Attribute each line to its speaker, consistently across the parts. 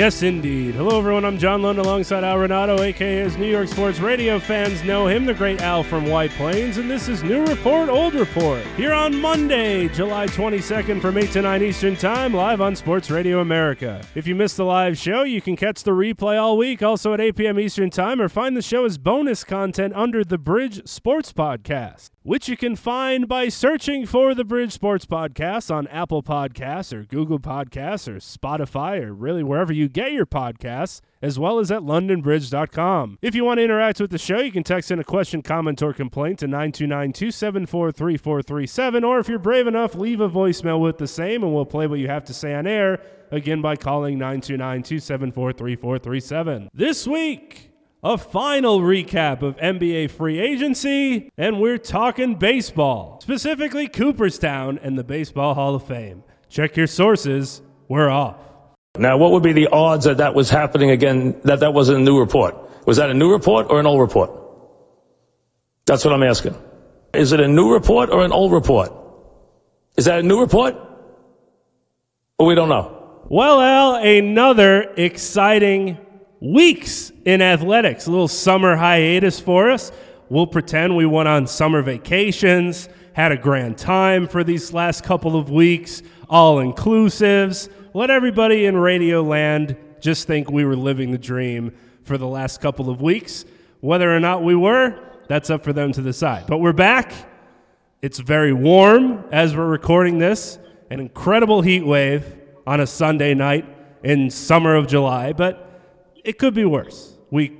Speaker 1: Yes, indeed. Hello, everyone. I'm John Lund alongside Al Renauto, aka as New York Sports Radio fans know him, the great Al from White Plains, and this is New Report, Old Report. Here on Monday, July 22nd from 8 to 9 Eastern Time, live on Sports Radio America. If you missed the live show, you can catch the replay all week, also at 8 p.m. Eastern Time, or find the show as bonus content under the Bridge Sports Podcast which you can find by searching for the Bridge Sports Podcast on Apple Podcasts or Google Podcasts or Spotify or really wherever you get your podcasts, as well as at londonbridge.com. If you want to interact with the show, you can text in a question, comment, or complaint to 929 274 3437, or if you're brave enough, leave a voicemail with the same and we'll play what you have to say on air, again by calling 929 274 3437. This week, a final recap of NBA free agency, and we're talking baseball, specifically Cooperstown and the Baseball Hall of Fame. Check your sources, we're off.
Speaker 2: Now, what would be the odds that that was happening again, that that wasn't a new report? Was that a new report or an old report? That's what I'm asking. Is it a new report or an old report? Is that a new report? Or we don't know.
Speaker 1: Well, Al, another exciting weeks in athletics. A little summer hiatus for us. We'll pretend we went on summer vacations, had a grand time for these last couple of weeks, all inclusives. Let everybody in Radio Land just think we were living the dream for the last couple of weeks. Whether or not we were, that's up for them to decide. But we're back. It's very warm as we're recording this, an incredible heat wave on a Sunday night in summer of July, but it could be worse. We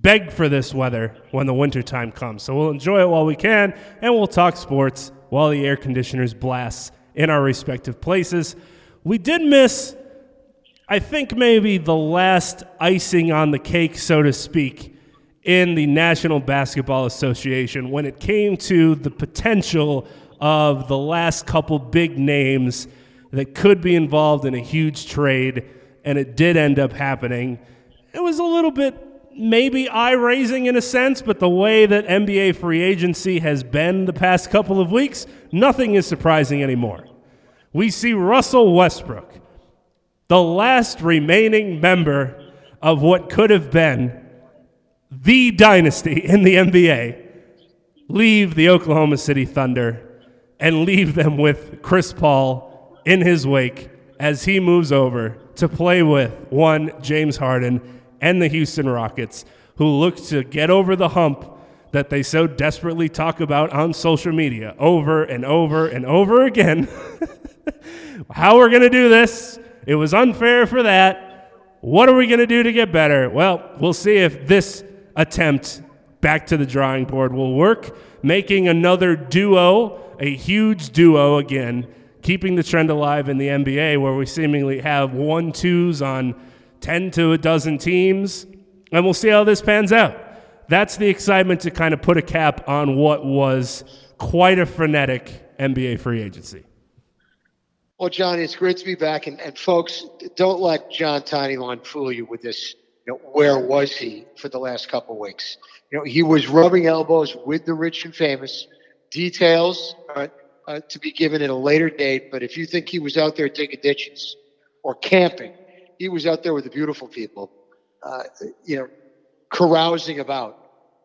Speaker 1: beg for this weather when the wintertime comes. So we'll enjoy it while we can, and we'll talk sports while the air conditioners blast in our respective places. We did miss, I think, maybe the last icing on the cake, so to speak, in the National Basketball Association when it came to the potential of the last couple big names that could be involved in a huge trade, and it did end up happening it was a little bit maybe eye raising in a sense, but the way that NBA free agency has been the past couple of weeks, nothing is surprising anymore. We see Russell Westbrook, the last remaining member of what could have been the dynasty in the NBA, leave the Oklahoma City Thunder and leave them with Chris Paul in his wake as he moves over to play with one James Harden and the Houston Rockets, who look to get over the hump that they so desperately talk about on social media over and over and over again. How we're going to do this? It was unfair for that. What are we going to do to get better? Well, we'll see if this attempt back to the drawing board will work, making another duo, a huge duo again, keeping the trend alive in the NBA where we seemingly have one twos on 10 to a dozen teams, and we'll see how this pans out. That's the excitement to kind of put a cap on what was quite a frenetic NBA free agency.
Speaker 3: Well, John, it's great to be back. And, and folks, don't let John Tinylon fool you with this. You know, where was he for the last couple weeks? You know, he was rubbing elbows with the rich and famous. Details uh, uh, to be given at a later date. But if you think he was out there taking ditches or camping he was out there with the beautiful people, uh, you know, carousing about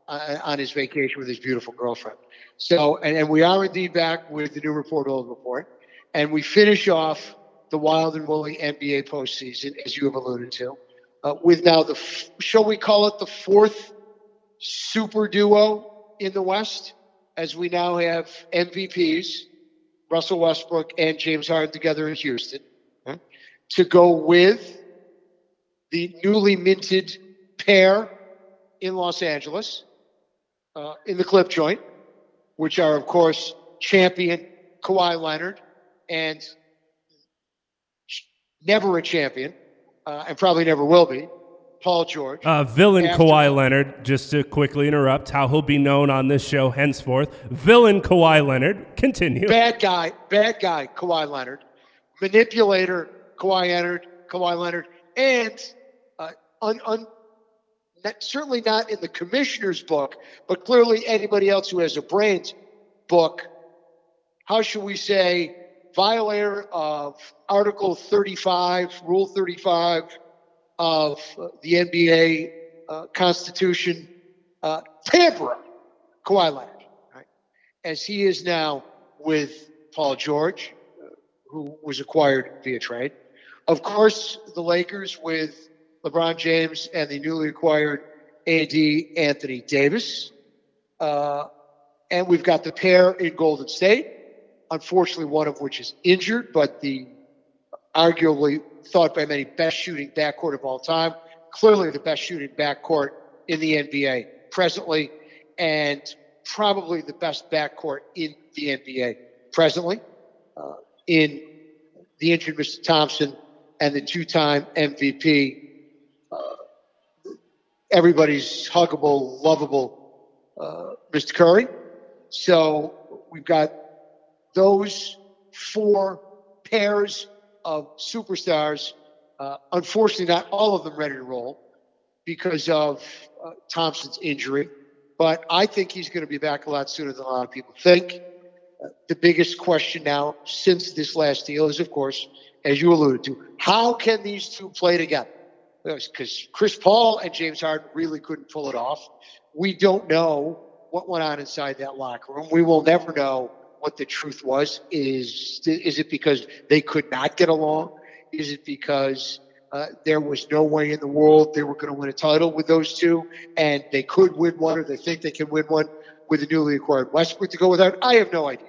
Speaker 3: uh, on his vacation with his beautiful girlfriend. So, and, and we are indeed back with the new report, old report, and we finish off the wild and woolly NBA postseason, as you have alluded to, uh, with now the, f- shall we call it the fourth super duo in the West, as we now have MVPs, Russell Westbrook and James Harden together in Houston, to go with the newly minted pair in Los Angeles uh, in the clip joint, which are, of course, champion Kawhi Leonard and never a champion, uh, and probably never will be, Paul George.
Speaker 1: Uh, villain
Speaker 3: After-
Speaker 1: Kawhi Leonard, just to quickly interrupt, how he'll be known on this show henceforth. Villain Kawhi Leonard, continue.
Speaker 3: bad guy, bad guy, Kawhi Leonard, manipulator, Kawhi Leonard, Kawhi Leonard, and uh, un, un, not, certainly not in the commissioner's book, but clearly anybody else who has a brains book. How should we say? Violator of Article 35, Rule 35 of the NBA uh, Constitution, uh, tamperer, Kawhi Leonard, right? as he is now with Paul George, who was acquired via trade. Of course, the Lakers with LeBron James and the newly acquired AD Anthony Davis. Uh, and we've got the pair in Golden State, unfortunately, one of which is injured, but the arguably thought by many best shooting backcourt of all time, clearly the best shooting backcourt in the NBA presently, and probably the best backcourt in the NBA presently. Uh, in the injured Mr. Thompson and the two-time MVP, uh, everybody's huggable, lovable uh, Mr. Curry. So we've got those four pairs of superstars. Uh, unfortunately, not all of them ready to roll because of uh, Thompson's injury. But I think he's going to be back a lot sooner than a lot of people think. Uh, the biggest question now, since this last deal, is of course, as you alluded to, how can these two play together? Because Chris Paul and James Harden really couldn't pull it off. We don't know what went on inside that locker room. We will never know what the truth was. Is is it because they could not get along? Is it because uh, there was no way in the world they were going to win a title with those two, and they could win one, or they think they can win one with the newly acquired Westbrook to go without? I have no idea.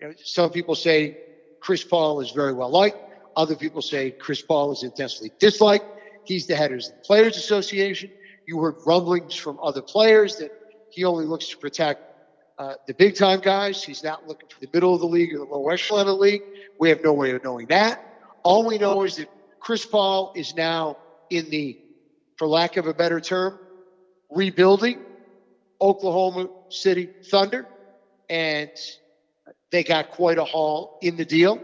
Speaker 3: You know, some people say Chris Paul is very well liked. Other people say Chris Paul is intensely disliked. He's the head of the Players Association. You heard rumblings from other players that he only looks to protect uh, the big time guys. He's not looking for the middle of the league or the low echelon of the league. We have no way of knowing that. All we know is that Chris Paul is now in the, for lack of a better term, rebuilding Oklahoma City Thunder. And they got quite a haul in the deal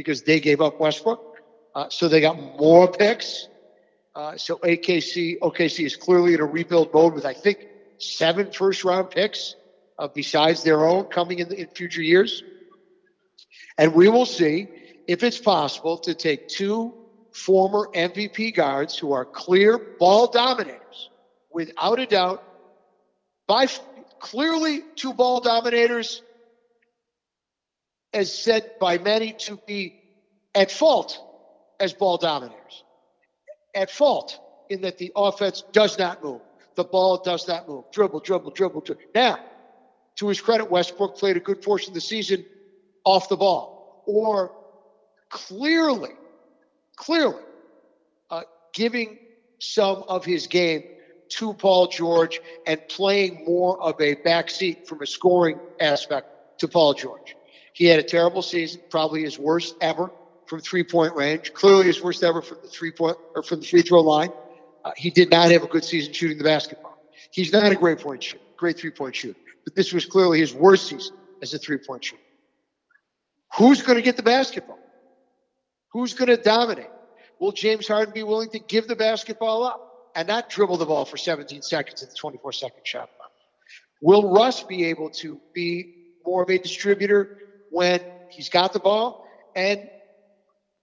Speaker 3: because they gave up Westbrook. Uh, so they got more picks. Uh, so AKC, OKC is clearly in a rebuild mode with, I think, seven first round picks uh, besides their own coming in, the, in future years. And we will see if it's possible to take two former MVP guards who are clear ball dominators, without a doubt, by clearly two ball dominators, as said by many to be at fault as ball dominators. At fault in that the offense does not move. The ball does not move. Dribble, dribble, dribble, dribble. Now, to his credit, Westbrook played a good portion of the season off the ball, or clearly, clearly uh, giving some of his game to Paul George and playing more of a backseat from a scoring aspect to Paul George. He had a terrible season, probably his worst ever from three point range. Clearly his worst ever from the three point or from the free throw line. Uh, he did not have a good season shooting the basketball. He's not a great point shooter, great three point shooter, but this was clearly his worst season as a three point shooter. Who's going to get the basketball? Who's going to dominate? Will James Harden be willing to give the basketball up and not dribble the ball for 17 seconds in the 24 second shot clock? Will Russ be able to be more of a distributor when he's got the ball and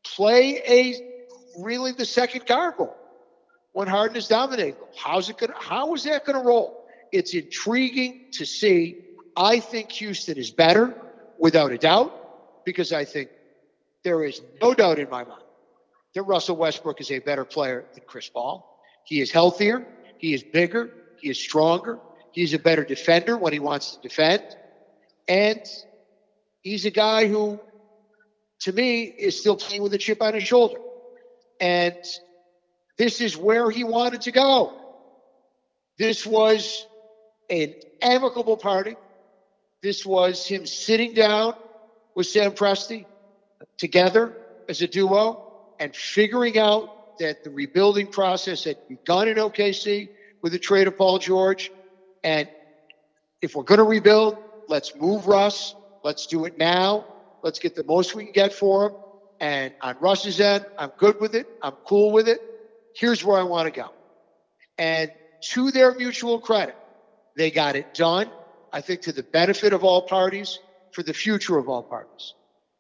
Speaker 3: play a really the second guard role when Harden is dominating? How's it going? How is that going to roll? It's intriguing to see. I think Houston is better, without a doubt, because I think there is no doubt in my mind that Russell Westbrook is a better player than Chris Paul. He is healthier. He is bigger. He is stronger. He's a better defender when he wants to defend. And he's a guy who, to me, is still playing with a chip on his shoulder. And this is where he wanted to go. This was an amicable party. This was him sitting down with Sam Presti together as a duo and figuring out that the rebuilding process had begun in OKC with the trade of Paul George. And if we're going to rebuild, let's move Russ. Let's do it now. Let's get the most we can get for him. And on Russ's end, I'm good with it. I'm cool with it. Here's where I want to go. And to their mutual credit, they got it done. I think to the benefit of all parties, for the future of all parties.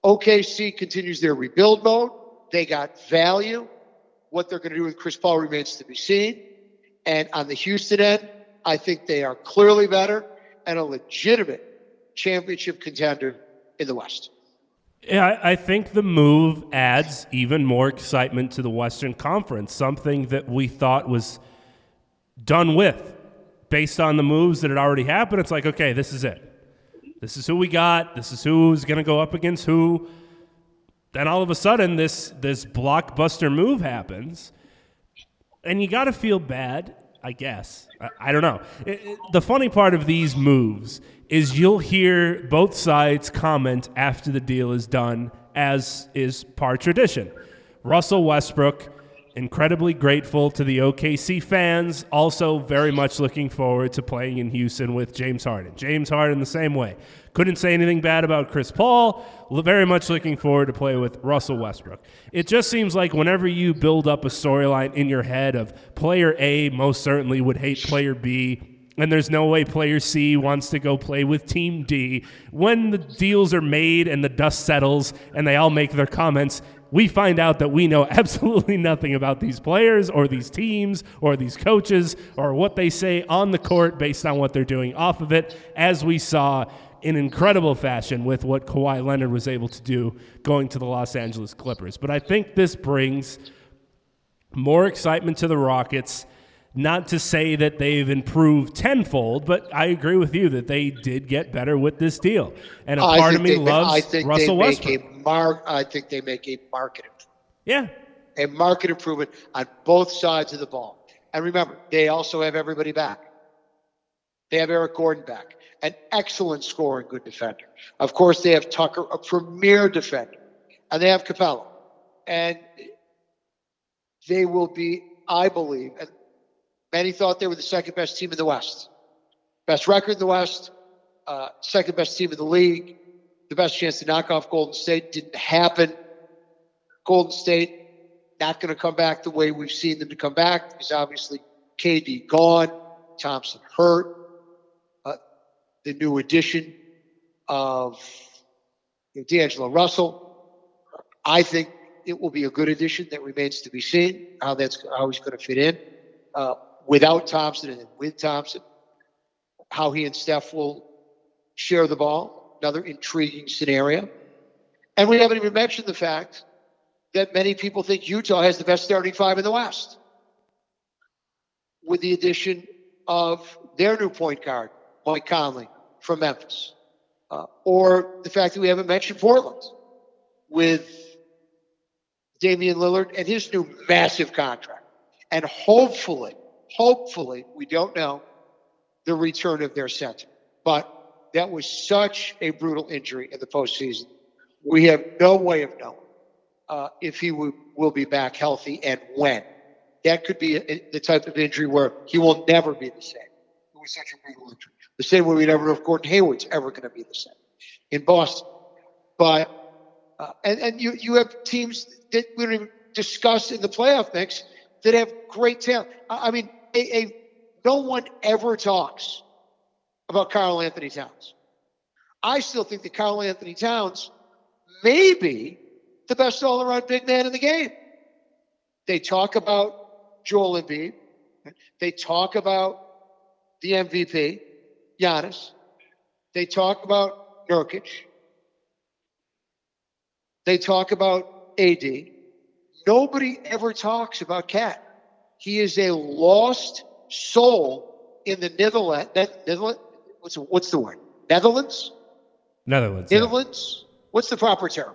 Speaker 3: OKC continues their rebuild mode. They got value. What they're going to do with Chris Paul remains to be seen. And on the Houston end, I think they are clearly better and a legitimate championship contender in the West.
Speaker 1: Yeah, I think the move adds even more excitement to the Western Conference, something that we thought was done with based on the moves that had already happened. It's like, okay, this is it. This is who we got. This is who's going to go up against who. Then all of a sudden, this this blockbuster move happens, and you got to feel bad, I guess. I, I don't know. It, it, the funny part of these moves is you'll hear both sides comment after the deal is done, as is par tradition. Russell Westbrook incredibly grateful to the OKC fans. Also, very much looking forward to playing in Houston with James Harden. James Harden, the same way. Couldn't say anything bad about Chris Paul. Very much looking forward to play with Russell Westbrook. It just seems like whenever you build up a storyline in your head of player A most certainly would hate player B, and there's no way player C wants to go play with team D. When the deals are made and the dust settles and they all make their comments, we find out that we know absolutely nothing about these players or these teams or these coaches or what they say on the court based on what they're doing off of it, as we saw in incredible fashion with what Kawhi Leonard was able to do going to the Los Angeles Clippers. But I think this brings more excitement to the Rockets. Not to say that they've improved tenfold, but I agree with you that they did get better with this deal. And a part of me
Speaker 3: they,
Speaker 1: loves
Speaker 3: I think
Speaker 1: Russell
Speaker 3: they
Speaker 1: Westbrook.
Speaker 3: Make a mar- I think they make a market improvement.
Speaker 1: Yeah.
Speaker 3: A market improvement on both sides of the ball. And remember, they also have everybody back. They have Eric Gordon back, an excellent scorer and good defender. Of course, they have Tucker, a premier defender, and they have Capela. And they will be, I believe, and many thought they were the second best team in the West. Best record in the West, uh, second best team in the league, the best chance to knock off Golden State. Didn't happen. Golden State not going to come back the way we've seen them to come back because obviously KD gone, Thompson hurt, uh, the new addition of you know, D'Angelo Russell. I think it will be a good addition that remains to be seen how that's how he's going to fit in uh, without Thompson and with Thompson. How he and Steph will share the ball, another intriguing scenario. And we haven't even mentioned the fact that many people think Utah has the best starting five in the West. With the addition of their new point guard, Mike Conley from Memphis. Uh, or the fact that we haven't mentioned Portland with Damian Lillard and his new massive contract. And hopefully, hopefully, we don't know the return of their center. But that was such a brutal injury in the postseason. We have no way of knowing uh, if he will, will be back healthy and when. That could be a, the type of injury where he will never be the same. It was such a brutal injury. The same way we never know if Gordon Hayward's ever going to be the same in Boston. But uh, and and you you have teams that we don't even discuss in the playoff mix that have great talent. I, I mean, a, a no one ever talks about Karl Anthony Towns. I still think that Karl Anthony Towns may be the best all around big man in the game. They talk about Joel Embiid. They talk about the MVP, Giannis. They talk about Nurkic. They talk about AD. Nobody ever talks about Cat. He is a lost soul in the Netherlands. Netherlands what's, what's the word? Netherlands?
Speaker 1: Netherlands. yeah.
Speaker 3: Netherlands? What's the proper term?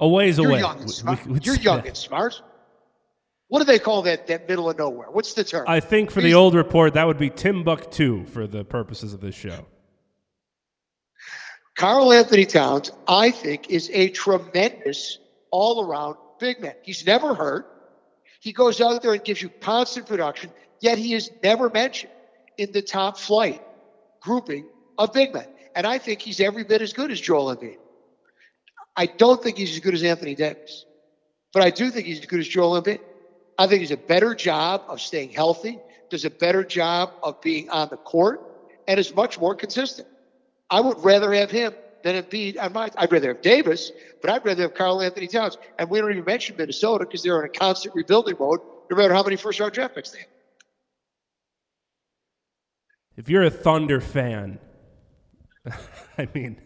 Speaker 1: A ways
Speaker 3: You're
Speaker 1: away.
Speaker 3: young and
Speaker 1: We-
Speaker 3: smart.
Speaker 1: we- we'd
Speaker 3: You're young and smart. What do they call that, that middle of nowhere? What's the term?
Speaker 1: I think for the old report, that would be Timbuktu for the purposes of this show.
Speaker 3: Karl Anthony Towns, I think, is a tremendous all around big man. He's never hurt. He goes out there and gives you constant production, yet he is never mentioned in the top flight grouping of big men. And I think he's every bit as good as Joel Embiid. I don't think he's as good as Anthony Davis, but I do think he's as good as Joel Embiid. I think he's a better job of staying healthy, does a better job of being on the court, and is much more consistent. I would rather have him than Embiid. I might, I'd rather have Davis, but I'd rather have Karl Anthony Towns. And we don't even mention Minnesota because they're in a constant rebuilding mode, no matter how many first round draft picks they have.
Speaker 1: If you're a Thunder fan, I mean,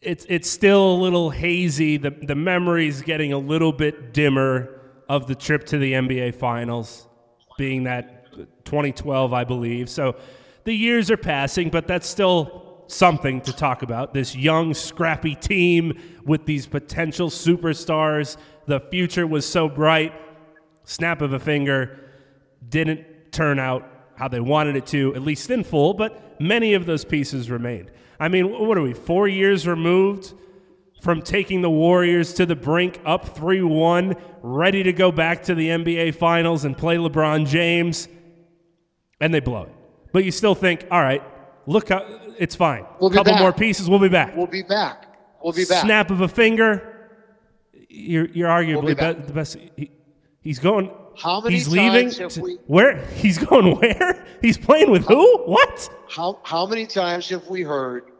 Speaker 1: it's it's still a little hazy. The the memory's getting a little bit dimmer of the trip to the NBA Finals, being that 2012, I believe. So the years are passing, but that's still something to talk about. This young, scrappy team with these potential superstars. The future was so bright. Snap of a finger, didn't turn out how they wanted it to, at least in full, but many of those pieces remained. I mean, what are we, four years removed from taking the Warriors to the brink, up 3 1, ready to go back to the NBA Finals and play LeBron James, and they blow it. But you still think, all right, look, how, it's fine.
Speaker 3: We'll
Speaker 1: couple
Speaker 3: back.
Speaker 1: more pieces, we'll be back.
Speaker 3: We'll be back. We'll be back.
Speaker 1: Snap of a finger, you're, you're arguably
Speaker 3: be back.
Speaker 1: be- the best. He, he's going.
Speaker 3: How many
Speaker 1: he's leaving.
Speaker 3: times have
Speaker 1: to-
Speaker 3: we-
Speaker 1: where? He's going where? He's playing with who? What?
Speaker 3: How, how many times have we heard,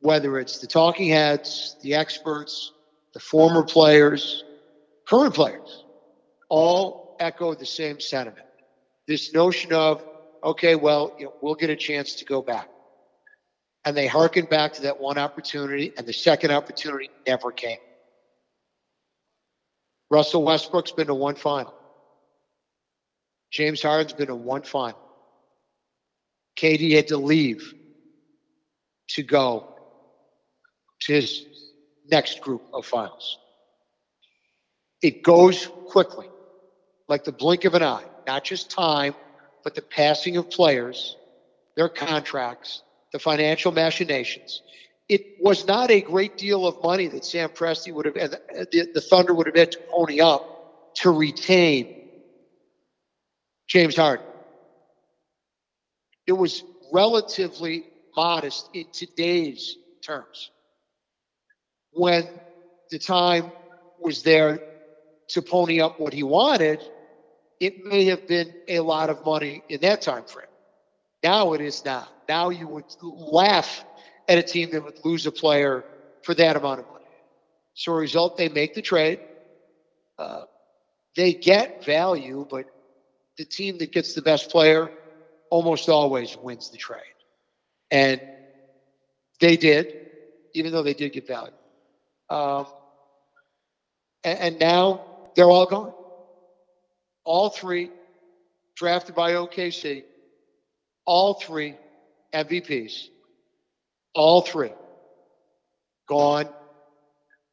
Speaker 3: whether it's the talking heads, the experts, the former players, current players, all echo the same sentiment? This notion of, okay, well, you know, we'll get a chance to go back. And they hearken back to that one opportunity, and the second opportunity never came. Russell Westbrook's been to one final. James Harden's been to one final. KD had to leave to go to his next group of finals. It goes quickly, like the blink of an eye, not just time, but the passing of players, their contracts, the financial machinations. It was not a great deal of money that Sam Presti would have, the, the Thunder would have had to pony up to retain James Harden. It was relatively modest in today's terms. When the time was there to pony up what he wanted, it may have been a lot of money in that time frame. Now it is not. Now you would laugh at a team that would lose a player for that amount of money. So, a result, they make the trade. Uh, they get value, but the team that gets the best player almost always wins the trade. And they did, even though they did get value. Um, and, and now they're all gone. All three drafted by OKC, all three MVPs, all three gone.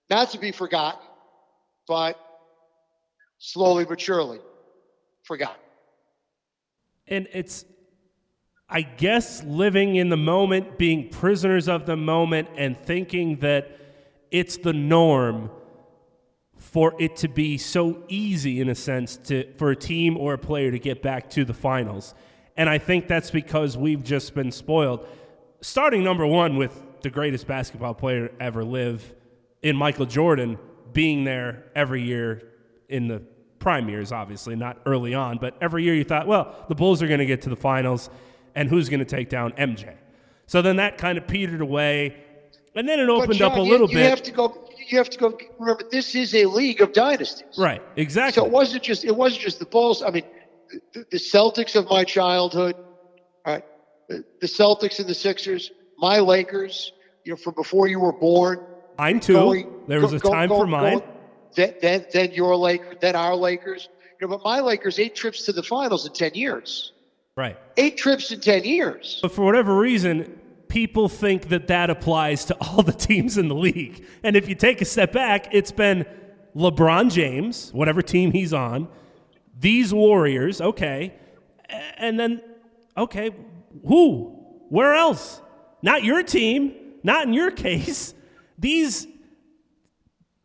Speaker 3: Not to be forgotten, but slowly but surely forgotten.
Speaker 1: And it's, I guess, living in the moment, being prisoners of the moment, and thinking that it's the norm for it to be so easy, in a sense, to for a team or a player to get back to the finals. And I think that's because we've just been spoiled. Starting number one with the greatest basketball player ever live in Michael Jordan being there every year in the prime years, obviously, not early on, but every year you thought, well, the Bulls are going to get to the finals, and who's going to take down MJ? So then that kind of petered away, and then it opened
Speaker 3: John,
Speaker 1: up a little
Speaker 3: you
Speaker 1: bit.
Speaker 3: have to go. You have to go. Remember, this is a league of dynasties.
Speaker 1: right, exactly.
Speaker 3: So it wasn't just it wasn't just the Bulls. I mean, the, the Celtics of my childhood, all right, the, the Celtics and the Sixers, my Lakers, you know, from before you were born.
Speaker 1: mine too.
Speaker 3: going-
Speaker 1: there was
Speaker 3: go-
Speaker 1: a time
Speaker 3: go-
Speaker 1: for mine.
Speaker 3: then, then your Lakers, then our Lakers. You know, but my Lakers eight trips to the finals in ten years.
Speaker 1: right.
Speaker 3: Eight trips in ten years.
Speaker 1: But for whatever reason, people think that that applies to all the teams in the league. And if you take a step back, it's been LeBron James, whatever team he's on, these Warriors, okay, and then, okay, who? Where else? Not your team, not in your case. These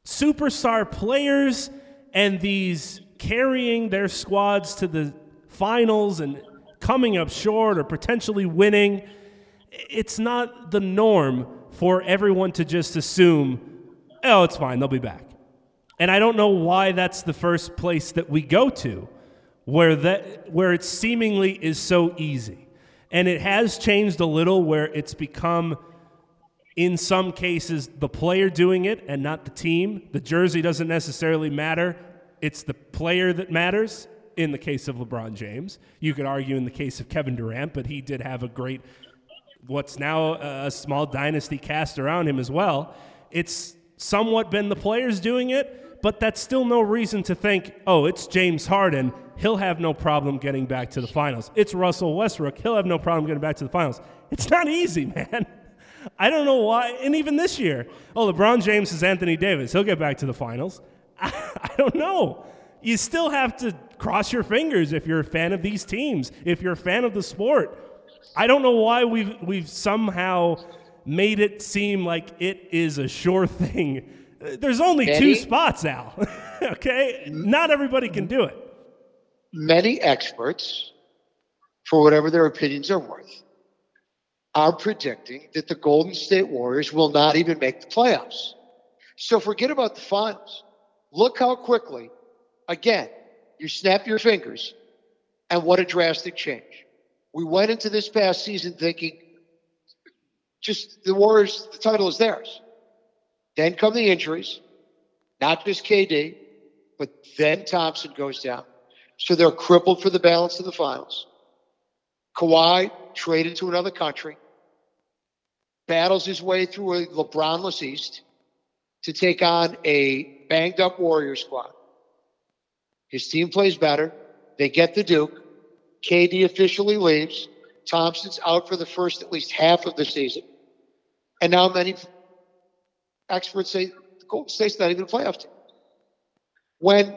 Speaker 1: superstar players And these carrying their squads to the finals and coming up short or potentially winning, it's not the norm for everyone to just assume, oh, it's fine, they'll be back. And I don't know why that's the first place that we go to where that where it seemingly is so easy. And it has changed a little where it's become in some cases the player doing it and not the team. The jersey doesn't necessarily matter. It's the player that matters in the case of LeBron James. You could argue in the case of Kevin Durant, but he did have a great what's now a small dynasty cast around him as well. It's somewhat been the players doing it, but that's still no reason to think, oh, it's James Harden. He'll have no problem getting back to the finals. It's Russell Westbrook. He'll have no problem getting back to the finals. It's not easy, man. I don't know why. And even this year, oh, LeBron James is Anthony Davis. He'll get back to the finals. I, don't know. You still have to cross your fingers if you're a fan of these teams, if you're a fan of the sport. I don't know why we've we've somehow made it seem like it is a sure thing. There's only
Speaker 3: Many,
Speaker 1: two spots, Al. okay, not everybody can do it.
Speaker 3: Many experts, for whatever their opinions are worth, are predicting that the Golden State Warriors will not even make the playoffs. So forget about the finals. Look how quickly, again, you snap your fingers, and what a drastic change. We went into this past season thinking just the Warriors, the title is theirs. Then come the injuries, not just KD, but then Thompson goes down. So they're crippled for the balance of the finals. Kawhi traded to another country, battles his way through a LeBronless East to take on a banged up Warrior squad. His team plays better. They get the Duke. KD officially leaves. Thompson's out for the first at least half of the season. And now many experts say the Golden State's not even a playoff team. When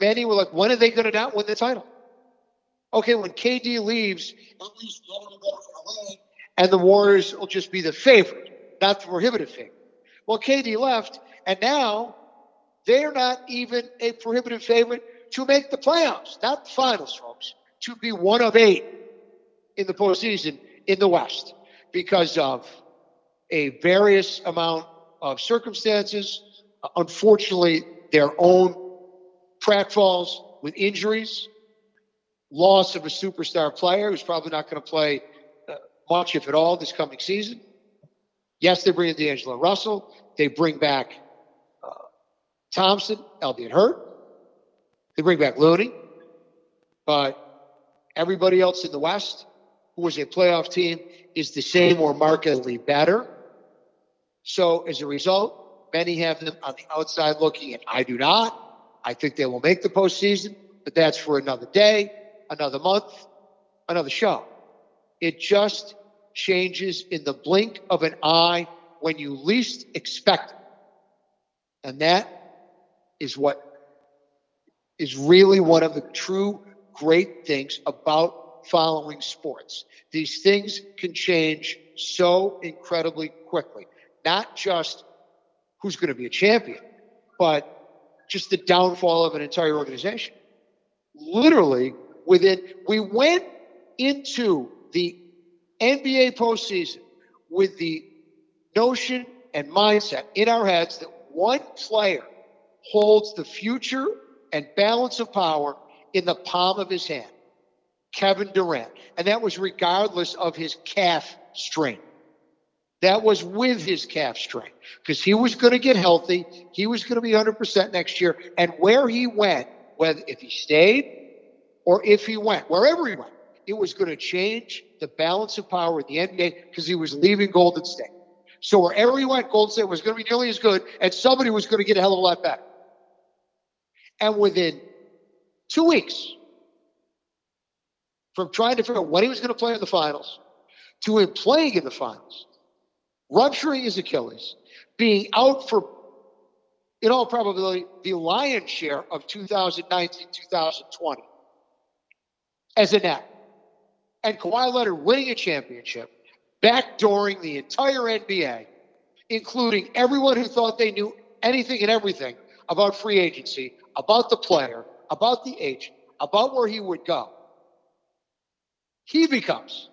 Speaker 3: many were like, when are they going to not win the title? Okay, when KD leaves, at least and the Warriors will just be the favorite, not the prohibitive favorite. Well, KD left, and now they're not even a prohibitive favorite to make the playoffs, not the finals, folks, to be one of eight in the postseason in the West because of a various amount of circumstances. Unfortunately, their own pratfalls with injuries, loss of a superstar player who's probably not going to play uh, much, if at all, this coming season. Yes, they bring in D'Angelo Russell. They bring back uh, Thompson, albeit hurt. They bring back Looney. But everybody else in the West who was a playoff team is the same or markedly better. So as a result, many have them on the outside looking, and I do not. I think they will make the postseason, but that's for another day, another month, another show. It just changes in the blink of an eye when you least expect it. And that is what is really one of the true great things about following sports. These things can change so incredibly quickly. Not just who's going to be a champion, but just the downfall of an entire organization. Literally, within, we went into the NBA postseason with the notion and mindset in our heads that one player holds the future and balance of power in the palm of his hand Kevin Durant. And that was regardless of his calf strain. That was with his calf strain because he was going to get healthy. He was going to be 100% next year. And where he went, whether if he stayed or if he went, wherever he went, it was going to change the balance of power in the NBA because he was leaving Golden State. So wherever he went, Golden State was going to be nearly as good, and somebody was going to get a hell of a lot better. And within two weeks from trying to figure out when he was going to play in the finals to him playing in the finals, rupturing his Achilles, being out for, in all probability, the lion's share of 2019 2020 as a net. And Kawhi Leonard winning a championship, backdooring the entire NBA, including everyone who thought they knew anything and everything about free agency, about the player, about the age, about where he would go, he becomes,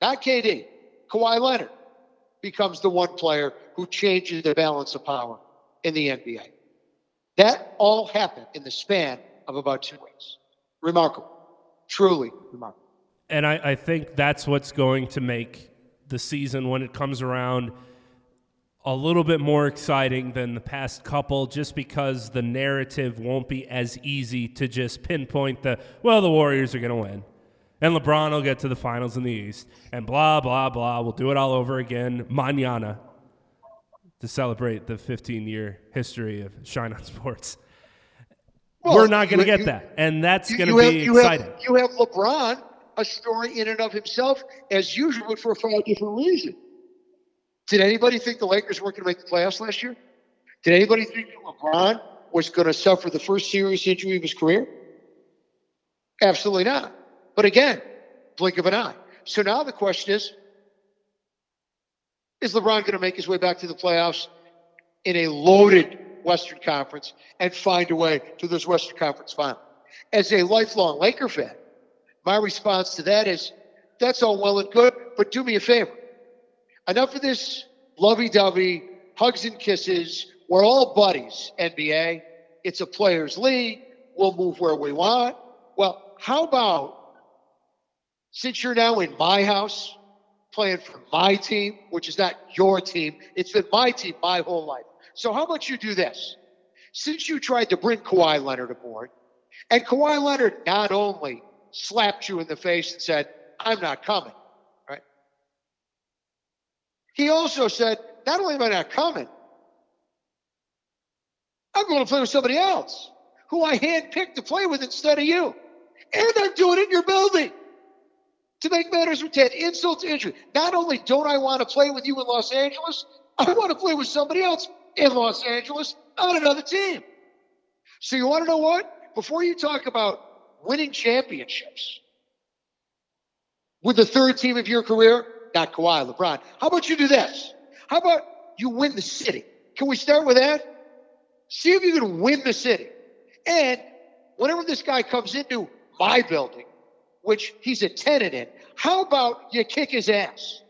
Speaker 3: not KD, Kawhi Leonard becomes the one player who changes the balance of power in the NBA. That all happened in the span of about two weeks. Remarkable. Truly remarkable.
Speaker 1: And I, I think that's what's going to make the season when it comes around a little bit more exciting than the past couple just because the narrative won't be as easy to just pinpoint the well the warriors are going to win and lebron will get to the finals in the east and blah blah blah we'll do it all over again mañana to celebrate the 15 year history of shine on sports. Well, we're not going to get you, that and that's going to be
Speaker 3: you
Speaker 1: exciting.
Speaker 3: have, you have lebron a story in and of himself as usual but for a far different reason did anybody think the Lakers weren't going to make the playoffs last year? Did anybody think that LeBron was going to suffer the first serious injury of his career? Absolutely not. But again, blink of an eye. So now the question is Is LeBron going to make his way back to the playoffs in a loaded Western Conference and find a way to this Western Conference final? As a lifelong Laker fan, my response to that is that's all well and good, but do me a favor enough of this lovey dovey, hugs and kisses. We're all buddies, NBA. It's a players' league. We'll move where we want. Well, how about since you're now in my house playing for my team, which is not your team, it's been my team my whole life. So, how about you do this? Since you tried to bring Kawhi Leonard aboard, and Kawhi Leonard not only slapped you in the face and said, I'm not coming, he also said, not only am I not coming, I'm going to play with somebody else who I handpicked to play with instead of you. And I'm doing it in your building. To make matters worse, to insult to injury. Not only don't I want to play with you in Los Angeles, I want to play with somebody else in Los Angeles on another team. So you want to know what? Before you talk about winning championships with the third team of your career, not Kawhi, LeBron. How about you do this? How about you win the city? Can we start with that? See if you can win the city. And whenever this guy comes into my building, which he's a tenant in, how about you kick his ass?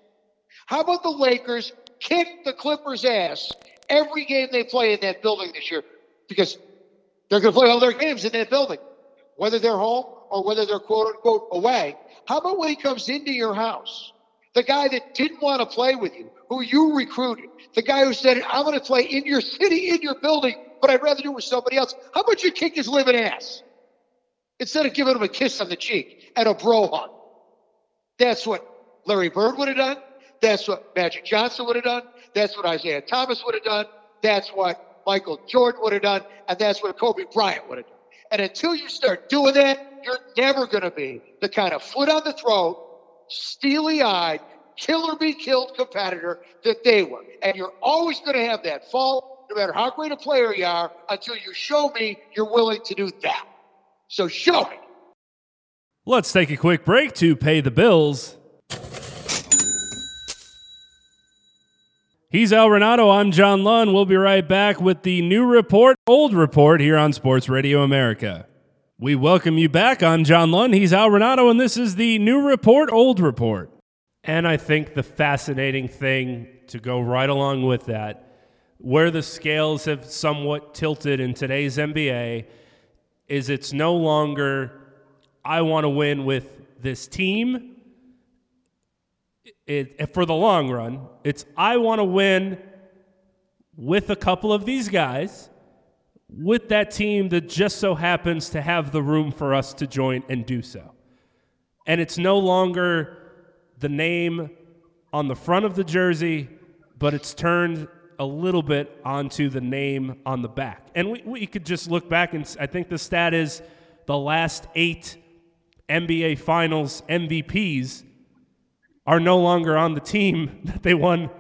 Speaker 3: How about the Lakers kick the Clippers' ass every game they play in that building this year? Because they're going to play all their games in that building, whether they're home or whether they're quote unquote away. How about when he comes into your house the guy that didn't want to play with you, who you recruited, the guy who said, I'm going to play in your city, in your building, but I'd rather do it with somebody else. How about you kick his living ass instead of giving him a kiss on the cheek and a bro hug? That's what Larry Bird would have done. That's what Magic Johnson would have done. That's what Isiah Thomas would have done. That's what Michael Jordan would have done. And that's what Kobe Bryant would have done. And until you start doing that, you're never going to be the kind of foot on the throat steely eyed, killer be killed competitor that they were. And you're always going to have that fault, no matter how great a player you are, until you show me you're willing to do that. So show me.
Speaker 1: Let's take a quick break to pay the bills. He's Al Renauto. I'm John Lund. We'll be right back with the new report, old report here on Sports Radio America. We welcome you back. I'm John Lund. He's Al Renauto, and this is the new report, old report. And I think the fascinating thing to go right along with that, where the scales have somewhat tilted in today's NBA, is it's no longer, I want to win with this team. It, for the long run, it's I want to win with a couple of these guys with that team that just so happens to have the room for us to join and do so. And it's no longer the name on the front of the jersey, but it's turned a little bit onto the name on the back. And we, we could just look back and I think the stat is the last eight NBA Finals MVPs are no longer on the team that they won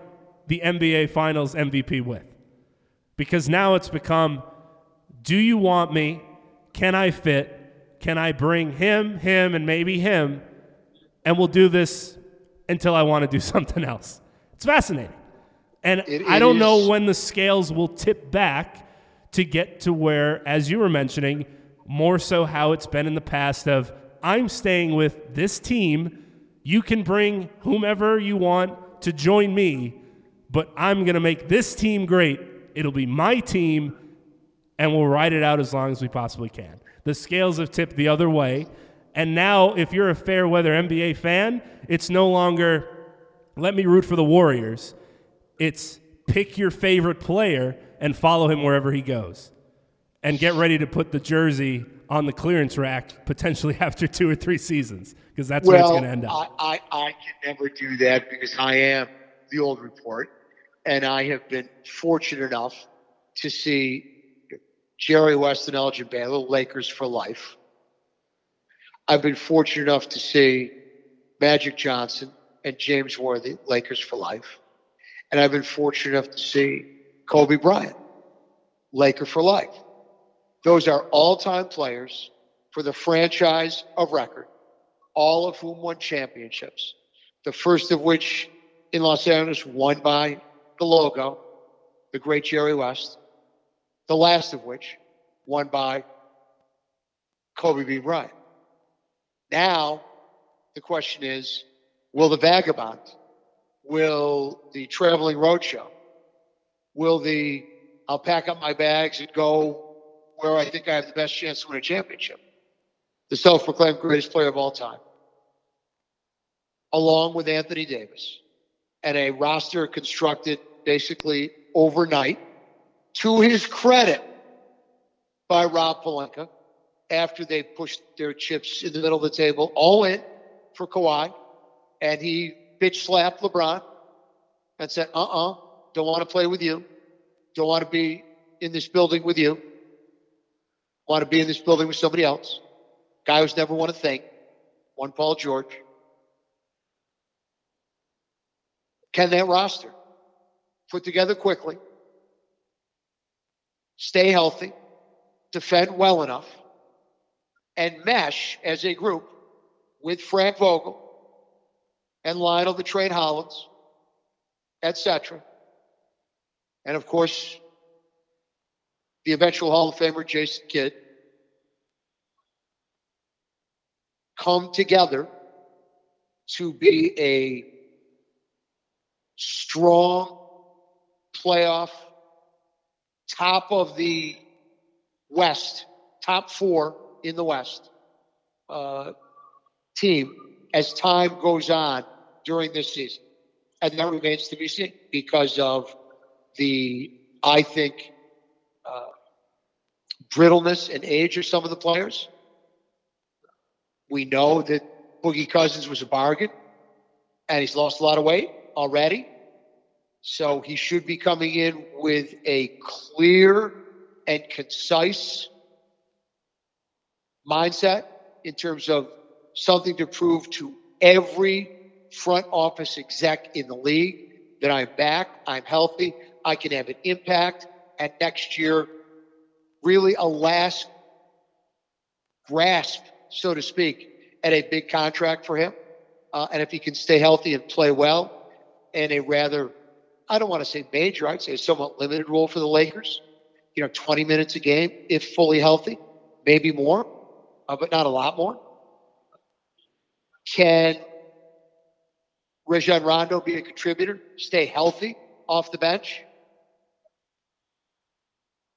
Speaker 1: the NBA Finals MVP with. Because now it's become do you want me? Can I fit? Can I bring him, him, and maybe him? And we'll do this until I want to do something else. It's fascinating. And it I don't is. know when the scales will tip back to get to where, as you were mentioning, more so how it's been in the past of I'm staying with this team. You can bring whomever you want to join me, but I'm going to make this team great. It'll be my team, and we'll ride it out as long as we possibly can. The scales have tipped the other way. And now, if you're a fair weather NBA fan, it's no longer let me root for the Warriors. It's pick your favorite player and follow him wherever he goes. And get ready to put the jersey on the clearance rack potentially after two or three seasons because that's
Speaker 3: well,
Speaker 1: where it's going to end up.
Speaker 3: I, I, I can never do that because I am the old report. And I have been fortunate enough to see Jerry West and Elgin Baylor, Lakers for life. I've been fortunate enough to see Magic Johnson and James Worthy, Lakers for life. And I've been fortunate enough to see Kobe Bryant, Laker for life. Those are all time players for the franchise of record, all of whom won championships. The first of which in Los Angeles won by the logo, the great Jerry West. The last of which won by Kobe B. Bryant. Now, the question is will the Vagabond, will the Traveling Roadshow, will the I'll pack up my bags and go where I think I have the best chance to win a championship. The self proclaimed greatest player of all time, along with Anthony Davis, and a roster constructed basically overnight to his credit by Rob Pelinka after they pushed their chips in the middle of the table all in for Kawhi. And he bitch slapped LeBron and said, uh uh-uh, uh, do not want to play with you. Don't want to be in this building with you want to be in this building with somebody else. Guy who's never won a thing. One Paul George. Can that roster put together quickly, stay healthy, defend well enough, and mesh as a group with Frank Vogel and Lionel the Train Hollins, etc. And of course, the eventual Hall of Famer Jason Kidd, come together to be a strong playoff, top of the West, top four in the West uh, team as time goes on during this season. And that remains to be seen because of the, I think, uh, brittleness and age of some of the players. We know that Boogie Cousins was a bargain and he's lost a lot of weight already. So he should be coming in with a clear and concise mindset in terms of something to prove to every front office exec in the league that I'm back, I'm healthy, I can have an impact, and next year really a last grasp, so to speak, at a big contract for him. Uh, and if he can stay healthy and play well and a rather, I don't want to say major, I'd say a somewhat limited role for the Lakers, you know, 20 minutes a game, if fully healthy, maybe more, uh, but not a lot more. Can Rajon Rondo be a contributor, stay healthy off the bench?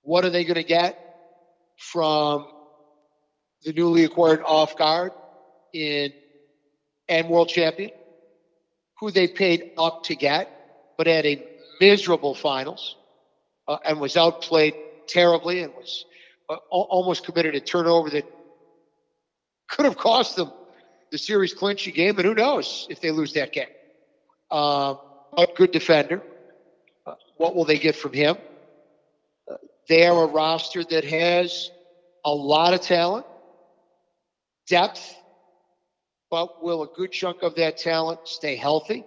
Speaker 3: What are they going to get from the newly acquired off guard in and world champion, who they paid up to get, but had a miserable finals uh, and was outplayed terribly and was uh, almost committed a turnover that could have cost them the series clinching game. And who knows if they lose that game? Uh, a good defender. Uh, what will they get from him? They are a roster that has a lot of talent, depth, but will a good chunk of that talent stay healthy?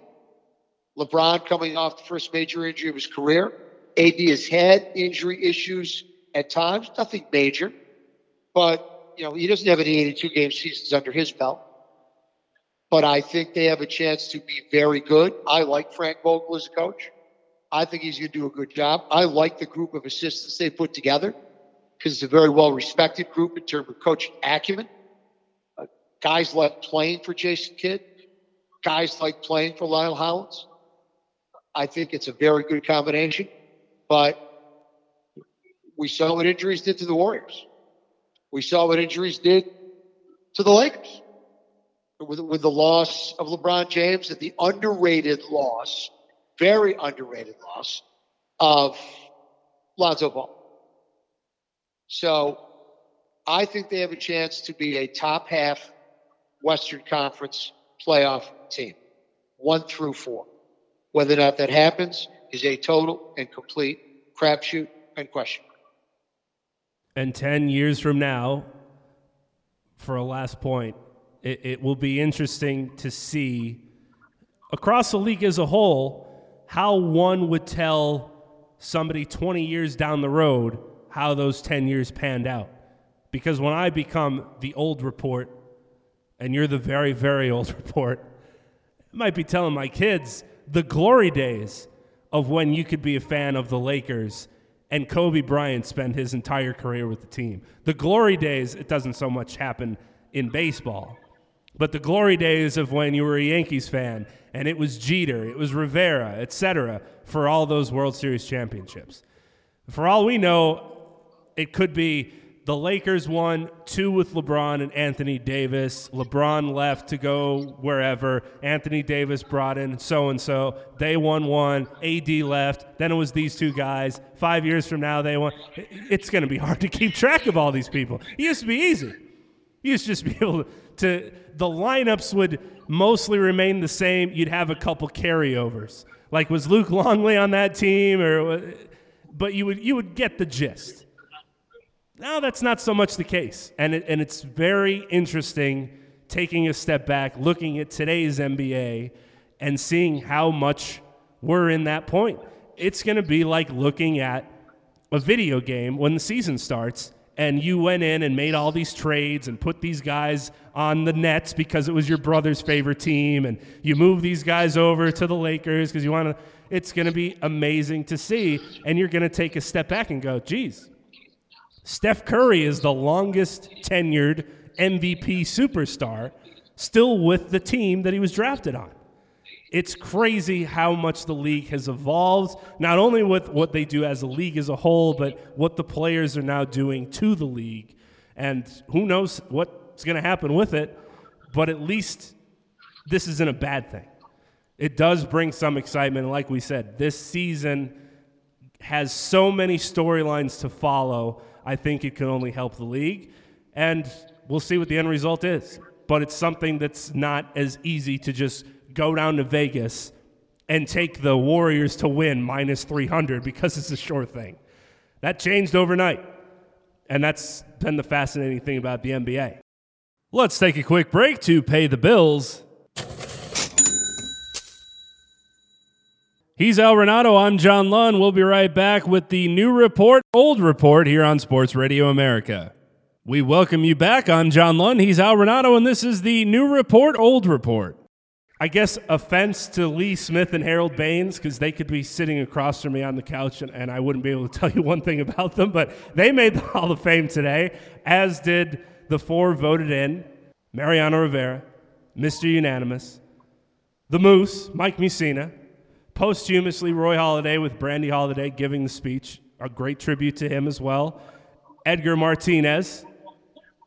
Speaker 3: LeBron coming off the first major injury of his career. AD has had injury issues at times, nothing major, but you know he doesn't have any 82 game seasons under his belt. But I think they have a chance to be very good. I like Frank Vogel as a coach. I think he's going to do a good job. I like the group of assistants they put together because it's a very well respected group in terms of coaching acumen. Uh, guys like playing for Jason Kidd, guys like playing for Lionel Hollins. I think it's a very good combination, but we saw what injuries did to the Warriors. We saw what injuries did to the Lakers with, with the loss of LeBron James and the underrated loss, very underrated loss of Lonzo Ball. So I think they have a chance to be a top half Western Conference playoff team, one through four. Whether or not that happens is a total and complete crapshoot and question.
Speaker 1: And 10 years from now, for a last point, it, it will be interesting to see across the league as a whole how one would tell somebody 20 years down the road how those 10 years panned out. Because when I become the old report and you're the very, very old report, I might be telling my kids the glory days of when you could be a fan of the Lakers and Kobe Bryant spent his entire career with the team. The glory days, it doesn't so much happen in baseball, but the glory days of when you were a Yankees fan and it was Jeter, it was Rivera, etc., for all those World Series championships. For all we know, it could be the Lakers won two with LeBron and Anthony Davis. LeBron left to go wherever. Anthony Davis brought in so and so. They won one. AD left. Then it was these two guys. Five years from now, they won. It's going to be hard to keep track of all these people. It used to be easy. You used to just be able to, the lineups would mostly remain the same. You'd have a couple carryovers. Like, was Luke Longley on that team? or But you would, you would get the gist. Now that's not so much the case. And, it, and it's very interesting taking a step back, looking at today's NBA, and seeing how much we're in that point. It's going to be like looking at a video game when the season starts and you went in and made all these trades and put these guys on the Nets because it was your brother's favorite team and you move these guys over to the Lakers because you want to it's going to be amazing to see and you're going to take a step back and go geez Steph Curry is the longest tenured MVP superstar still with the team that he was drafted on. It's crazy how much the league has evolved, not only with what they do as a league as a whole, but what the players are now doing to the league. And who knows what's going to happen with it, but at least this isn't a bad thing. It does bring some excitement. Like we said, this season has so many storylines to follow I think it can only help the league. And we'll see what the end result is. But it's something that's not as easy to just go down to Vegas and take the Warriors to win minus 300 because it's a sure thing. That changed overnight. And that's been the fascinating thing about the NBA. Let's take a quick break to pay the bills. He's Al Renauto. I'm John Lund. We'll be right back with the new report, old report here on Sports Radio America. We welcome you back. I'm John Lund. He's Al Renauto, and this is the new report, old report. I guess offense to Lee Smith and Harold Baines because they could be sitting across from me on the couch and, and, I wouldn't be able to tell you one thing about them, but they made the Hall of Fame today, as did the four voted in Mariano Rivera, Mr. Unanimous, the Moose, Mike Mussina, Posthumously, Roy Halladay with Brandy Halladay giving the speech. A great tribute to him as well. Edgar Martinez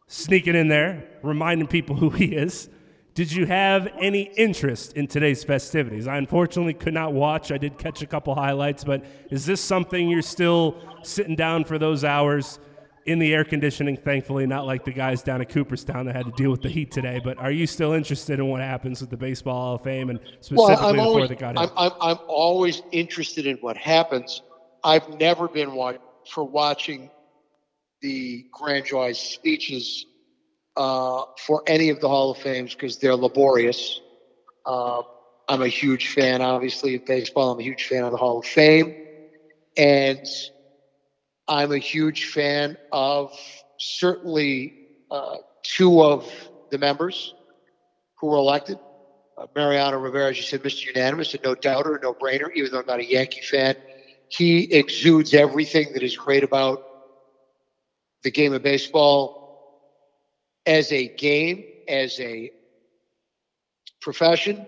Speaker 1: sneaking in there, reminding people who he is. Did you have any interest in today's festivities? I unfortunately could not watch. I did catch a couple highlights, but is this something you're still sitting down for those hours? In the air conditioning, thankfully, not like the guys down at Cooperstown that had to deal with the heat today. But are you still interested in what happens with the Baseball Hall of Fame and specifically
Speaker 3: well, I'm
Speaker 1: the
Speaker 3: always,
Speaker 1: got
Speaker 3: I'm, I'm, I'm, always interested in what happens. I've never been one for watching the grand jury's speeches uh, for any of the Hall of Fames because they're laborious. Uh, I'm a huge fan, obviously, of baseball. I'm a huge fan of the Hall of Fame. And – I'm a huge fan of certainly uh, two of the members who were elected uh, Mariano Rivera, as you said, Mr. Unanimous, a no doubter, a no brainer, even though I'm not a Yankee fan. He exudes everything that is great about the game of baseball as a game, as a profession,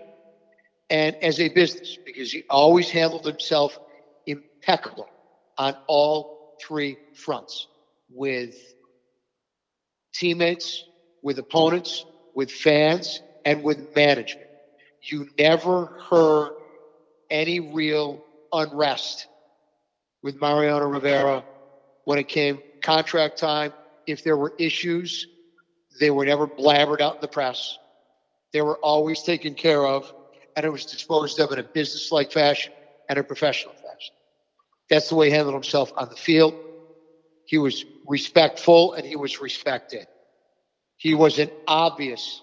Speaker 3: and as a business, because he always handled himself impeccably on all three fronts with teammates, with opponents, with fans, and with management. You never heard any real unrest with Mariano Rivera when it came contract time. If there were issues, they were never blabbered out in the press. They were always taken care of, and it was disposed of in a business-like fashion and a professional fashion. That's the way he handled himself on the field. He was respectful and he was respected. He was an obvious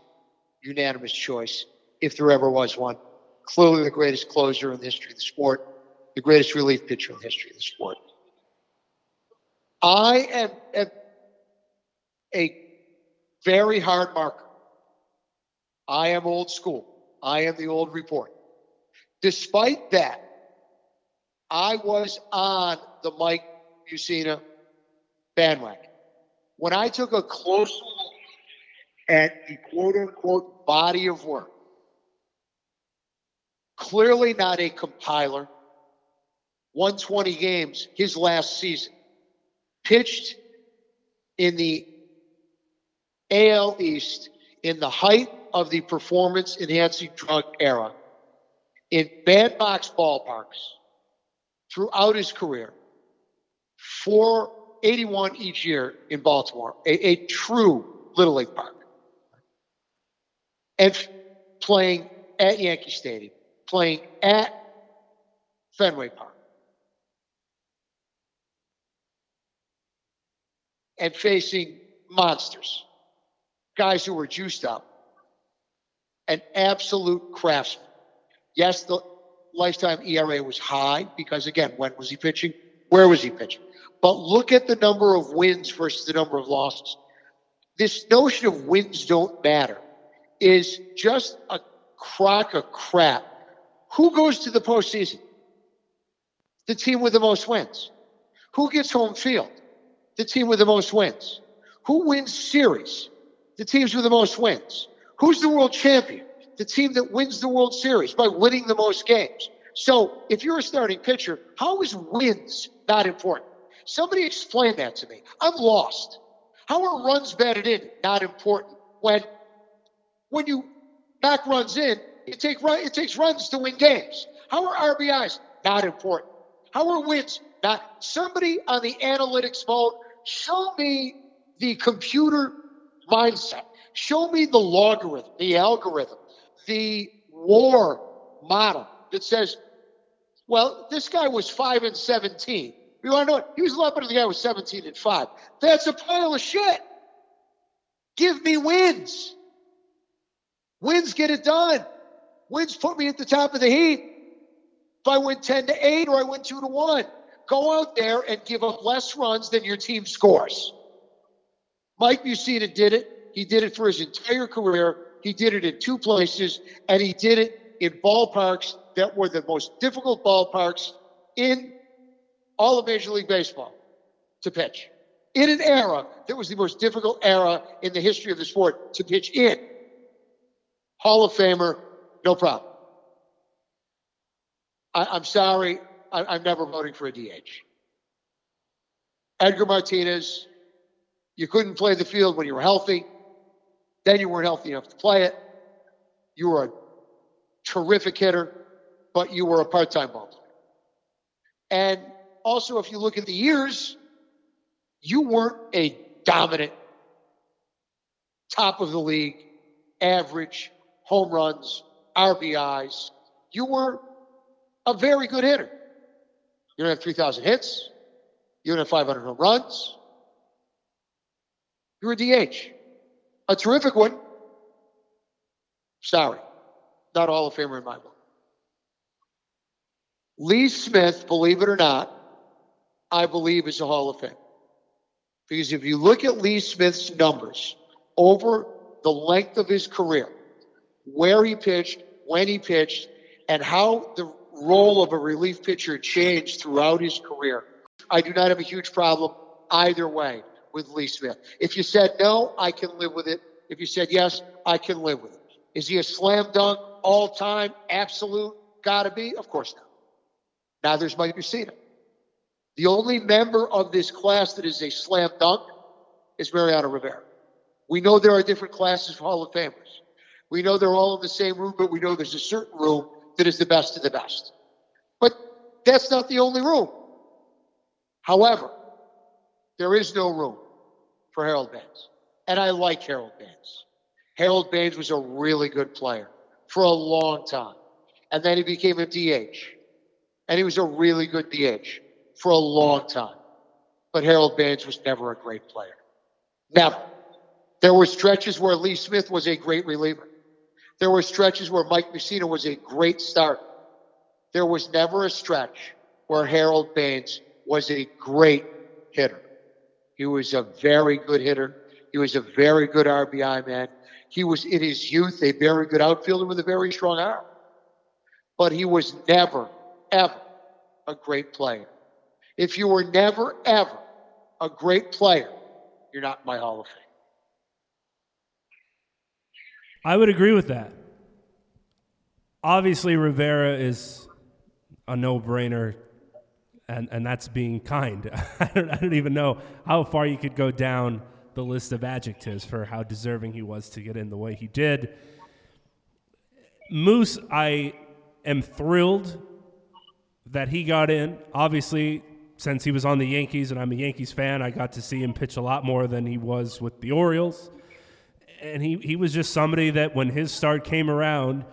Speaker 3: unanimous choice, if there ever was one. Clearly the greatest closer in the history of the sport, the greatest relief pitcher in the history of the sport. I am, am a very hard marker. I am old school. I am the old report. Despite that, I was on the Mike Mussina bandwagon. When I took a close look at the quote unquote body of work, clearly not a compiler, 120 games his last season, pitched in the AL East in the height of the performance enhancing drug era in bandbox ballparks throughout his career. 481 each year in Baltimore, a, a true Little League park. And playing at Yankee Stadium, playing at Fenway Park. And facing monsters, guys who were juiced up, an absolute craftsman. Yes, the lifetime ERA was high because, again, when was he pitching? Where was he pitching? But look at the number of wins versus the number of losses. This notion of wins don't matter is just a crock of crap. Who goes to the postseason? The team with the most wins. Who gets home field? The team with the most wins. Who wins series? The teams with the most wins. Who's the world champion? The team that wins the World Series by winning the most games. So if you're a starting pitcher, how is wins not important? Somebody explain that to me. I'm lost. How are runs batted in not important when when you knock runs in, it take run, it takes runs to win games. How are RBIs not important? How are wins not? Somebody on the analytics mode, show me the computer mindset. Show me the logarithm, the algorithm, the war model that says, well, this guy was five and seventeen. You want to know what? He was a lot better than the guy was 17 and 5. That's a pile of shit. Give me wins. Wins get it done. Wins put me at the top of the heap. If I win 10 to 8 or I win 2 to 1, go out there and give up less runs than your team scores. Mike Mussina did it. He did it for his entire career. He did it in two places, and he did it in ballparks that were the most difficult ballparks in all of Major League Baseball to pitch in an era that was the most difficult era in the history of the sport to pitch in. Hall of Famer, no problem. I, am sorry, I, am never voting for a DH. Edgar Martinez, you couldn't play the field when you were healthy. Then you weren't healthy enough to play it. You were a terrific hitter, but you were a part time ball player. And also, if you look at the years, you weren't a dominant, top of the league, average, home runs, RBIs. You were a very good hitter. You don't have 3,000 hits. You don't have 500 home runs. You're a DH. A terrific one. Sorry. Not all of Famer in my book. Lee Smith, believe it or not, I believe is a Hall of Fame. Because if you look at Lee Smith's numbers over the length of his career, where he pitched, when he pitched, and how the role of a relief pitcher changed throughout his career. I do not have a huge problem either way with Lee Smith. If you said no, I can live with it. If you said yes, I can live with it. Is he a slam dunk all time, absolute, gotta be? Of course not. Now there's Mike Mussina. The only member of this class that is a slam dunk is Mariano Rivera. We know there are different classes of Hall of Famers. We know they're all in the same room, but we know there's a certain room that is the best of the best. But that's not the only room. However, there is no room for Harold Baines. And I like Harold Baines. Harold Baines was a really good player for a long time. And then he became a DH. And he was a really good DH for a long time. But Harold Baines was never a great player. Never. There were stretches where Lee Smith was a great reliever. There were stretches where Mike Mussina was a great starter. There was never a stretch where Harold Baines was a great hitter. He was a very good hitter. He was a very good RBI man. He was in his youth a very good outfielder with a very strong arm. But he was never, ever a great player. If you were never, ever a great player, you're not my Hall of Fame.
Speaker 1: I would agree with that. Obviously, Rivera is a no brainer, and, and that's being kind. I, don't, I don't even know how far you could go down the list of adjectives for how deserving he was to get in the way he did. Moose, I am thrilled that he got in. Obviously, since he was on the Yankees and I'm a Yankees fan, I got to see him pitch a lot more than he was with the Orioles. And he, he was just somebody that when his start came around,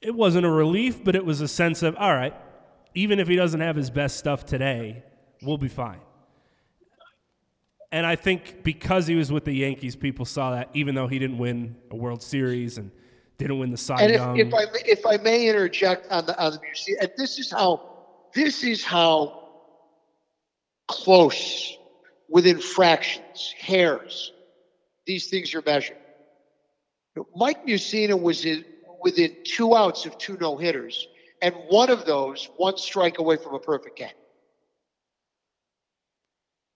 Speaker 1: it wasn't a relief, but it was a sense of, all right, even if he doesn't have his best stuff today, we'll be fine. And I think because he was with the Yankees, people saw that, even though he didn't win a World Series and didn't win the Cy
Speaker 3: and
Speaker 1: Young.
Speaker 3: if, if I may, if I may interject on the on the music, and this is how this is how close within fractions, hairs, these things are measured. Mike Mussina was in, within two outs of two no hitters, and one of those one strike away from a perfect game.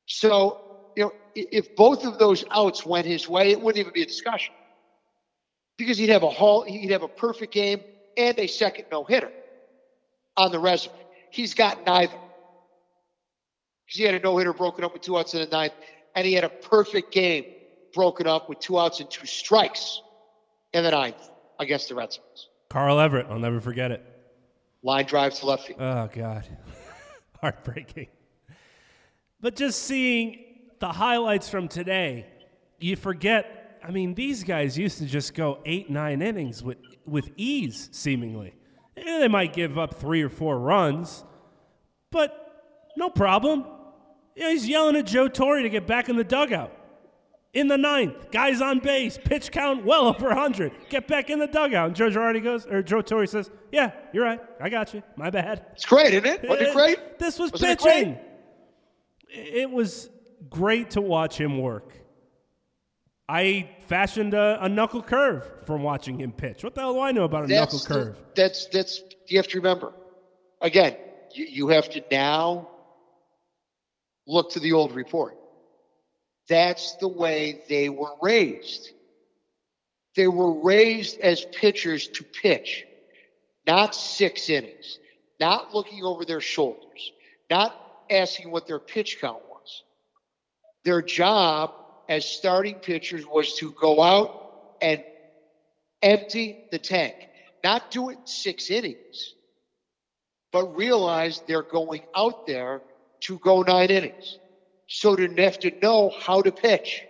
Speaker 3: So, you know, if both of those outs went his way, it wouldn't even be a discussion because he'd have a whole, he'd have a perfect game and a second no hitter on the resume. He's got neither because he had a no hitter broken up with two outs in the ninth, and he had a perfect game broken up with two outs and two strikes in the ninth against the Red Sox.
Speaker 1: Carl Everett, I'll never forget it.
Speaker 3: Line drive to left field.
Speaker 1: Oh, God. Heartbreaking. But just seeing the highlights from today, you forget. I mean, these guys used to just go eight, nine innings with, with ease, seemingly. They might give up three or four runs, but no problem. You know, he's yelling at Joe Torre to get back in the dugout. In the ninth, guys on base, pitch count well over 100. Get back in the dugout. And Joe Girardi goes, or Joe Torre says, Yeah, you're right. I got you. My bad.
Speaker 3: It's great, isn't it? Wasn't it great?
Speaker 1: This was
Speaker 3: Wasn't it
Speaker 1: pitching. It, was great to watch him work. I fashioned a, a, knuckle curve from watching him pitch. What the hell do I know about a
Speaker 3: That's
Speaker 1: knuckle curve?
Speaker 3: That's that's you have to remember. Again, you, you have to now look to the old report. That's the way they were raised. They were raised as pitchers to pitch, not six innings, not looking over their shoulders, not asking what their pitch count was. Their job as starting pitchers was to go out and empty the tank, not do it six innings, but realize they're going out there to go nine innings. So to have to know how to pitch,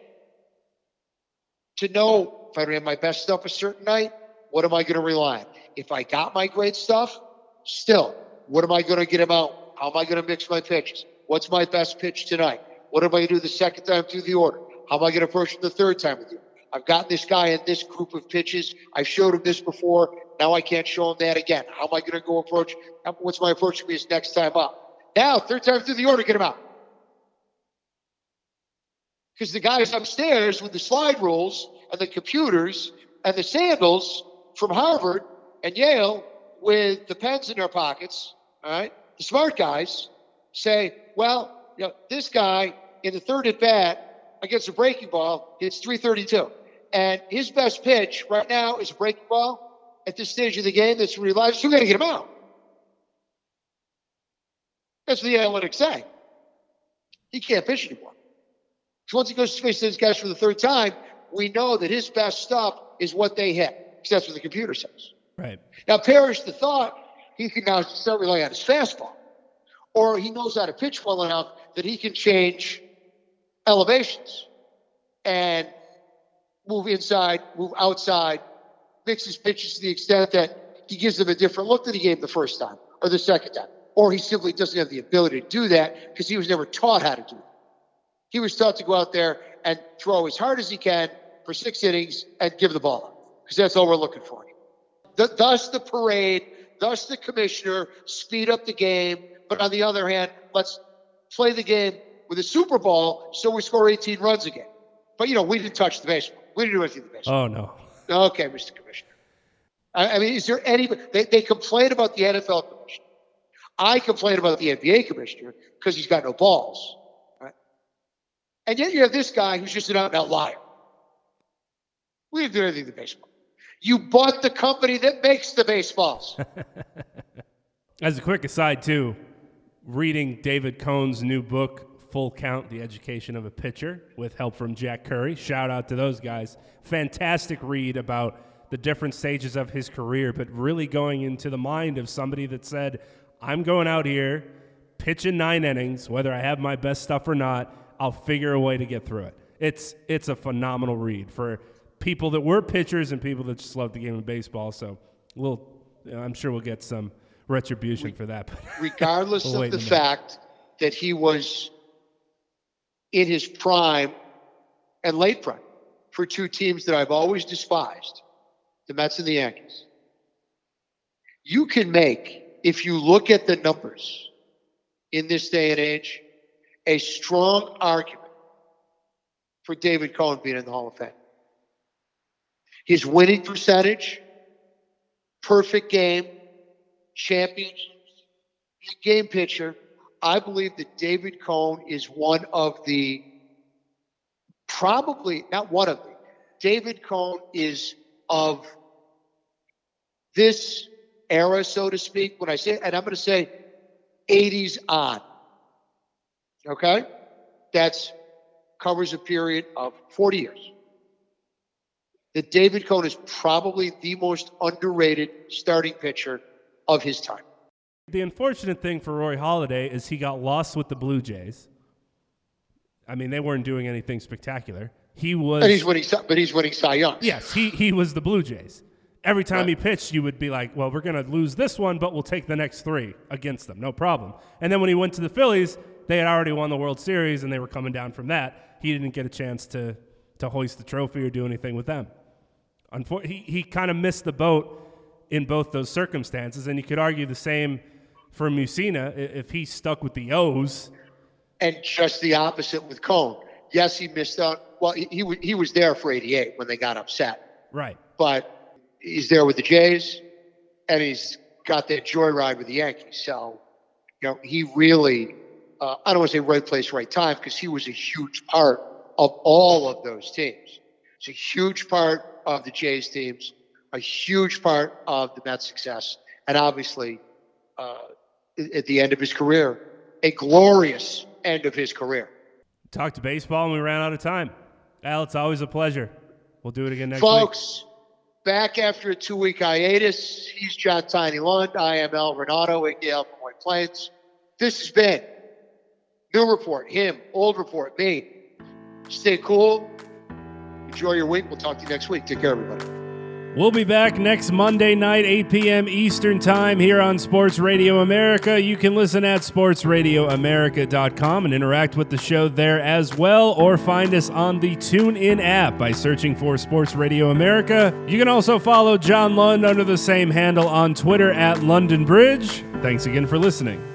Speaker 3: to know if I have my best stuff a certain night, what am I going to rely on? If I got my great stuff, still, what am I going to get them out? How am I going to mix my pitches? What's my best pitch tonight? What am I going to do the second time through the order? How am I going to approach the third time with you? I've got this guy in this group of pitches. I've showed him this before. Now I can't show him that again. How am I going to go approach? What's my approach to be his next time up? Now, third time through the order, get him out. Because the guys upstairs with the slide rules and the computers and the sandals from Harvard And Yale, with the pens in their pockets, all right, the smart guys say, well, you know, this guy in the third at bat against a breaking ball hits 332. And his best pitch right now is a breaking ball at this stage of the game that's realized, so we got to get him out. That's what the analytics say. He can't pitch anymore. So once he goes to face those guys for the third time, we know that his best stuff is what they hit, because that's what the computer says.
Speaker 1: Right.
Speaker 3: Now, perish the thought, he can now start relying on his fastball. Or he knows how to pitch well enough that he can change elevations and move inside, move outside, mix his pitches to the extent that he gives them a different look than he gave the first time or the second time. Or he simply doesn't have the ability to do that because he was never taught how to do it. He was taught to go out there and throw as hard as he can for six innings and give the ball up because that's all we're looking for. thus the parade, thus the commissioner speed up the game. But on the other hand, let's play the game with a Super Bowl so we score 18 runs again. But you know, we didn't touch the baseball. We didn't do anything to the baseball.
Speaker 1: Oh no.
Speaker 3: Okay, Mr. Commissioner. I, I mean, is there any? They, they complain about the NFL commissioner. I complain about the NBA commissioner because he's got no balls. And yet you have this guy who's just an out and out liar. We didn't do anything to baseball. You bought the company that makes the baseballs.
Speaker 1: As a quick aside, too, reading David Cone's new book, Full Count The Education of a Pitcher, with help from Jack Curry. Shout out to those guys. Fantastic read about the different stages of his career, but really going into the mind of somebody that said, I'm going out here, pitching nine innings, whether I have my best stuff or not, I'll figure a way to get through it. It's it's a phenomenal read for people that were pitchers and people that just love the game of baseball. So we'll, I'm sure we'll get some retribution for that.
Speaker 3: Regardless we'll of the fact that he was in his prime and late prime for two teams that I've always despised, the Mets and the Yankees. You can make if you look at the numbers in this day and age, a strong argument for David Cone being in the Hall of Fame. His winning percentage, perfect game, championships, game pitcher. I believe that David Cone is one of the, probably not one of the, David Cone is of this era, so to speak, when I say, and I'm going to say 80s on. Okay? That's covers a period of 40 years. That David Cone is probably the most underrated starting pitcher of his time.
Speaker 1: The unfortunate thing for Roy Halladay is he got lost with the Blue Jays. I mean, they weren't doing anything spectacular. He was,
Speaker 3: but he's winning. But he's winning Cy Young.
Speaker 1: Yes, he he was the Blue Jays every time right. he pitched, you would be like, well, we're going to lose this one, but we'll take the next three against them. No problem. And then when he went to the Phillies, they had already won the World Series and they were coming down from that. He didn't get a chance to, to hoist the trophy or do anything with them. Unfor- he he kind of missed the boat in both those circumstances. And you could argue the same for Mussina if he stuck with the O's.
Speaker 3: And just the opposite with Cone. Yes, he missed out. Well, he, he, he was there for 88 when they got upset.
Speaker 1: Right.
Speaker 3: But he's there with the Jays, and he's got that joyride with the Yankees. So, you know, he really, uh, I don't want to say right place, right time, because he was a huge part of all of those teams. It's a huge part of the Jays teams, a huge part of the Mets' success, and obviously, uh, at the end of his career, a glorious end of his career.
Speaker 1: Talked to baseball, and we ran out of time. Al, it's always a pleasure. We'll do it again next
Speaker 3: Folks,
Speaker 1: week Folks,
Speaker 3: back after a two week hiatus. He's John Tiny Lund. I am Al Renauto, aka from White Plains. This has been New Report, him, Old Report, me. Stay cool. Enjoy your week. We'll talk to you next week. Take care, everybody.
Speaker 1: We'll be back next Monday night, 8 p.m. Eastern Time here on Sports Radio America. You can listen at sportsradioamerica.com and interact with the show there as well, or find us on the TuneIn app by searching for Sports Radio America. You can also follow John Lund under the same handle on Twitter at London Bridge. Thanks again for listening.